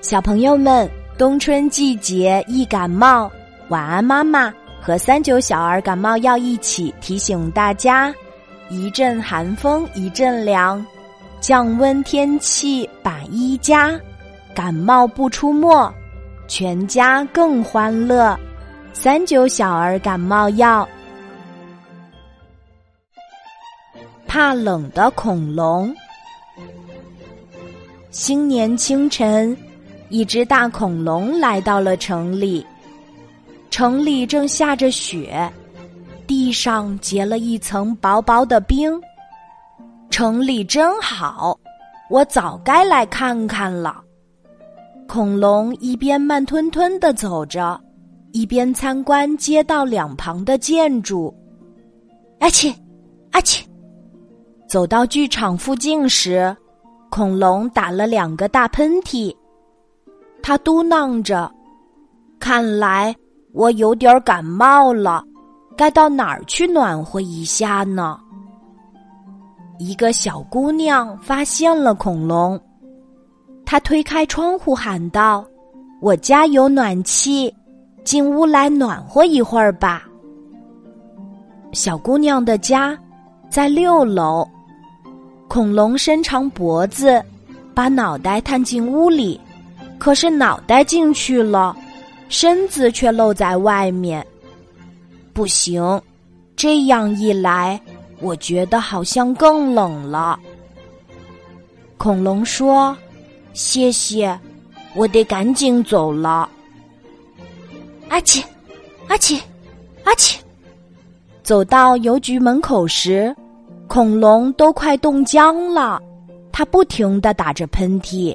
小朋友们，冬春季节易感冒，晚安妈妈和三九小儿感冒药一起提醒大家：一阵寒风一阵凉，降温天气把衣加，感冒不出没，全家更欢乐。三九小儿感冒药，怕冷的恐龙。新年清晨。一只大恐龙来到了城里，城里正下着雪，地上结了一层薄薄的冰。城里真好，我早该来看看了。恐龙一边慢吞吞的走着，一边参观街道两旁的建筑。阿切，阿切，走到剧场附近时，恐龙打了两个大喷嚏。他嘟囔着：“看来我有点感冒了，该到哪儿去暖和一下呢？”一个小姑娘发现了恐龙，她推开窗户喊道：“我家有暖气，进屋来暖和一会儿吧。”小姑娘的家在六楼，恐龙伸长脖子，把脑袋探进屋里。可是脑袋进去了，身子却露在外面。不行，这样一来，我觉得好像更冷了。恐龙说：“谢谢，我得赶紧走了。”阿奇，阿奇，阿奇，走到邮局门口时，恐龙都快冻僵了，它不停的打着喷嚏。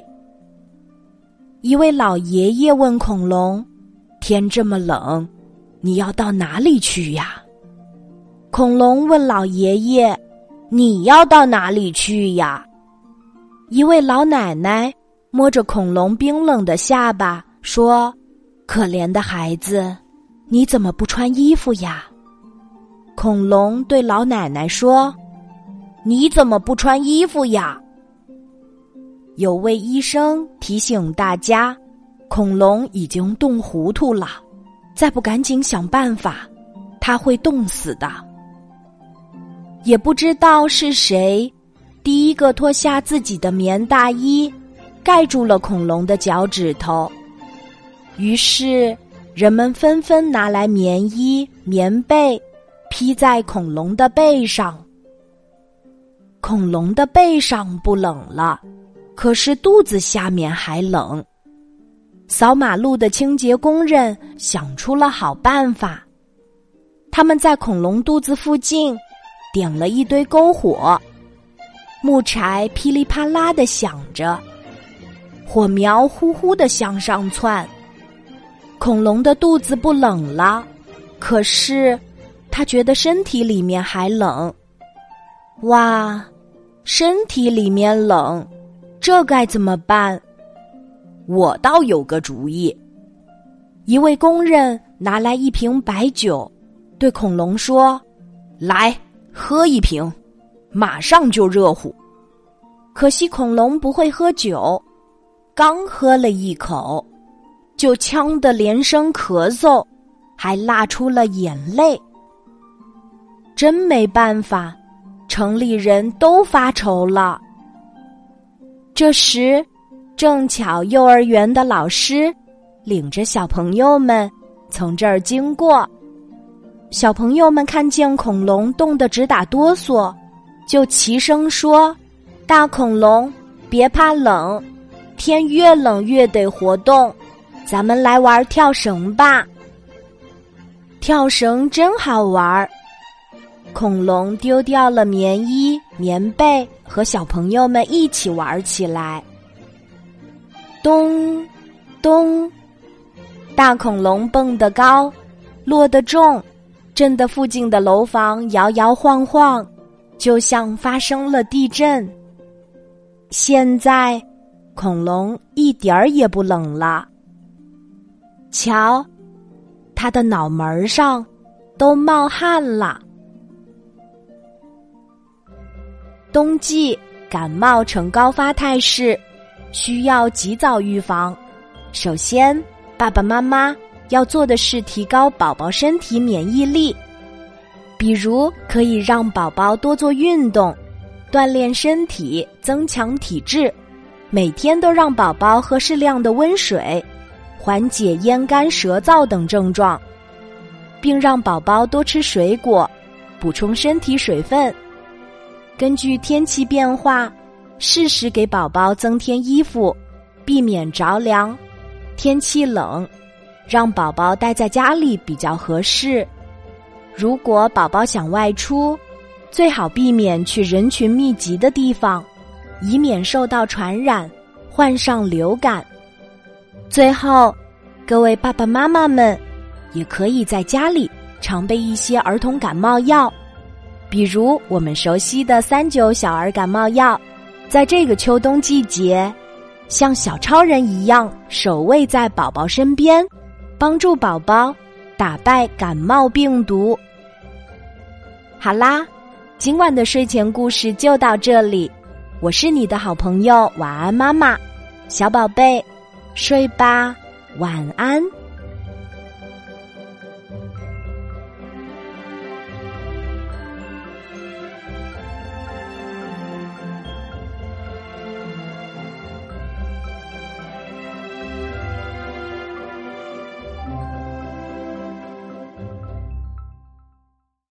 一位老爷爷问恐龙：“天这么冷，你要到哪里去呀？”恐龙问老爷爷：“你要到哪里去呀？”一位老奶奶摸着恐龙冰冷的下巴说：“可怜的孩子，你怎么不穿衣服呀？”恐龙对老奶奶说：“你怎么不穿衣服呀？”有位医生提醒大家，恐龙已经冻糊涂了，再不赶紧想办法，它会冻死的。也不知道是谁第一个脱下自己的棉大衣，盖住了恐龙的脚趾头。于是人们纷纷拿来棉衣、棉被，披在恐龙的背上。恐龙的背上不冷了。可是肚子下面还冷。扫马路的清洁工人想出了好办法，他们在恐龙肚子附近点了一堆篝火，木柴噼里啪啦的响着，火苗呼呼的向上窜。恐龙的肚子不冷了，可是他觉得身体里面还冷。哇，身体里面冷。这该怎么办？我倒有个主意。一位工人拿来一瓶白酒，对恐龙说：“来，喝一瓶，马上就热乎。”可惜恐龙不会喝酒，刚喝了一口，就呛得连声咳嗽，还辣出了眼泪。真没办法，城里人都发愁了。这时，正巧幼儿园的老师领着小朋友们从这儿经过。小朋友们看见恐龙冻得直打哆嗦，就齐声说：“大恐龙，别怕冷，天越冷越得活动，咱们来玩跳绳吧。”跳绳真好玩儿。恐龙丢掉了棉衣、棉被，和小朋友们一起玩起来。咚，咚，大恐龙蹦得高，落得重，震得附近的楼房摇摇晃晃，就像发生了地震。现在，恐龙一点儿也不冷了。瞧，它的脑门上都冒汗了。冬季感冒呈高发态势，需要及早预防。首先，爸爸妈妈要做的是提高宝宝身体免疫力，比如可以让宝宝多做运动，锻炼身体，增强体质。每天都让宝宝喝适量的温水，缓解咽干舌燥等症状，并让宝宝多吃水果，补充身体水分。根据天气变化，适时给宝宝增添衣服，避免着凉。天气冷，让宝宝待在家里比较合适。如果宝宝想外出，最好避免去人群密集的地方。以免受到传染，患上流感。最后，各位爸爸妈妈们，也可以在家里常备一些儿童感冒药，比如我们熟悉的三九小儿感冒药。在这个秋冬季节，像小超人一样守卫在宝宝身边，帮助宝宝打败感冒病毒。好啦，今晚的睡前故事就到这里。我是你的好朋友，晚安，妈妈，小宝贝，睡吧，晚安。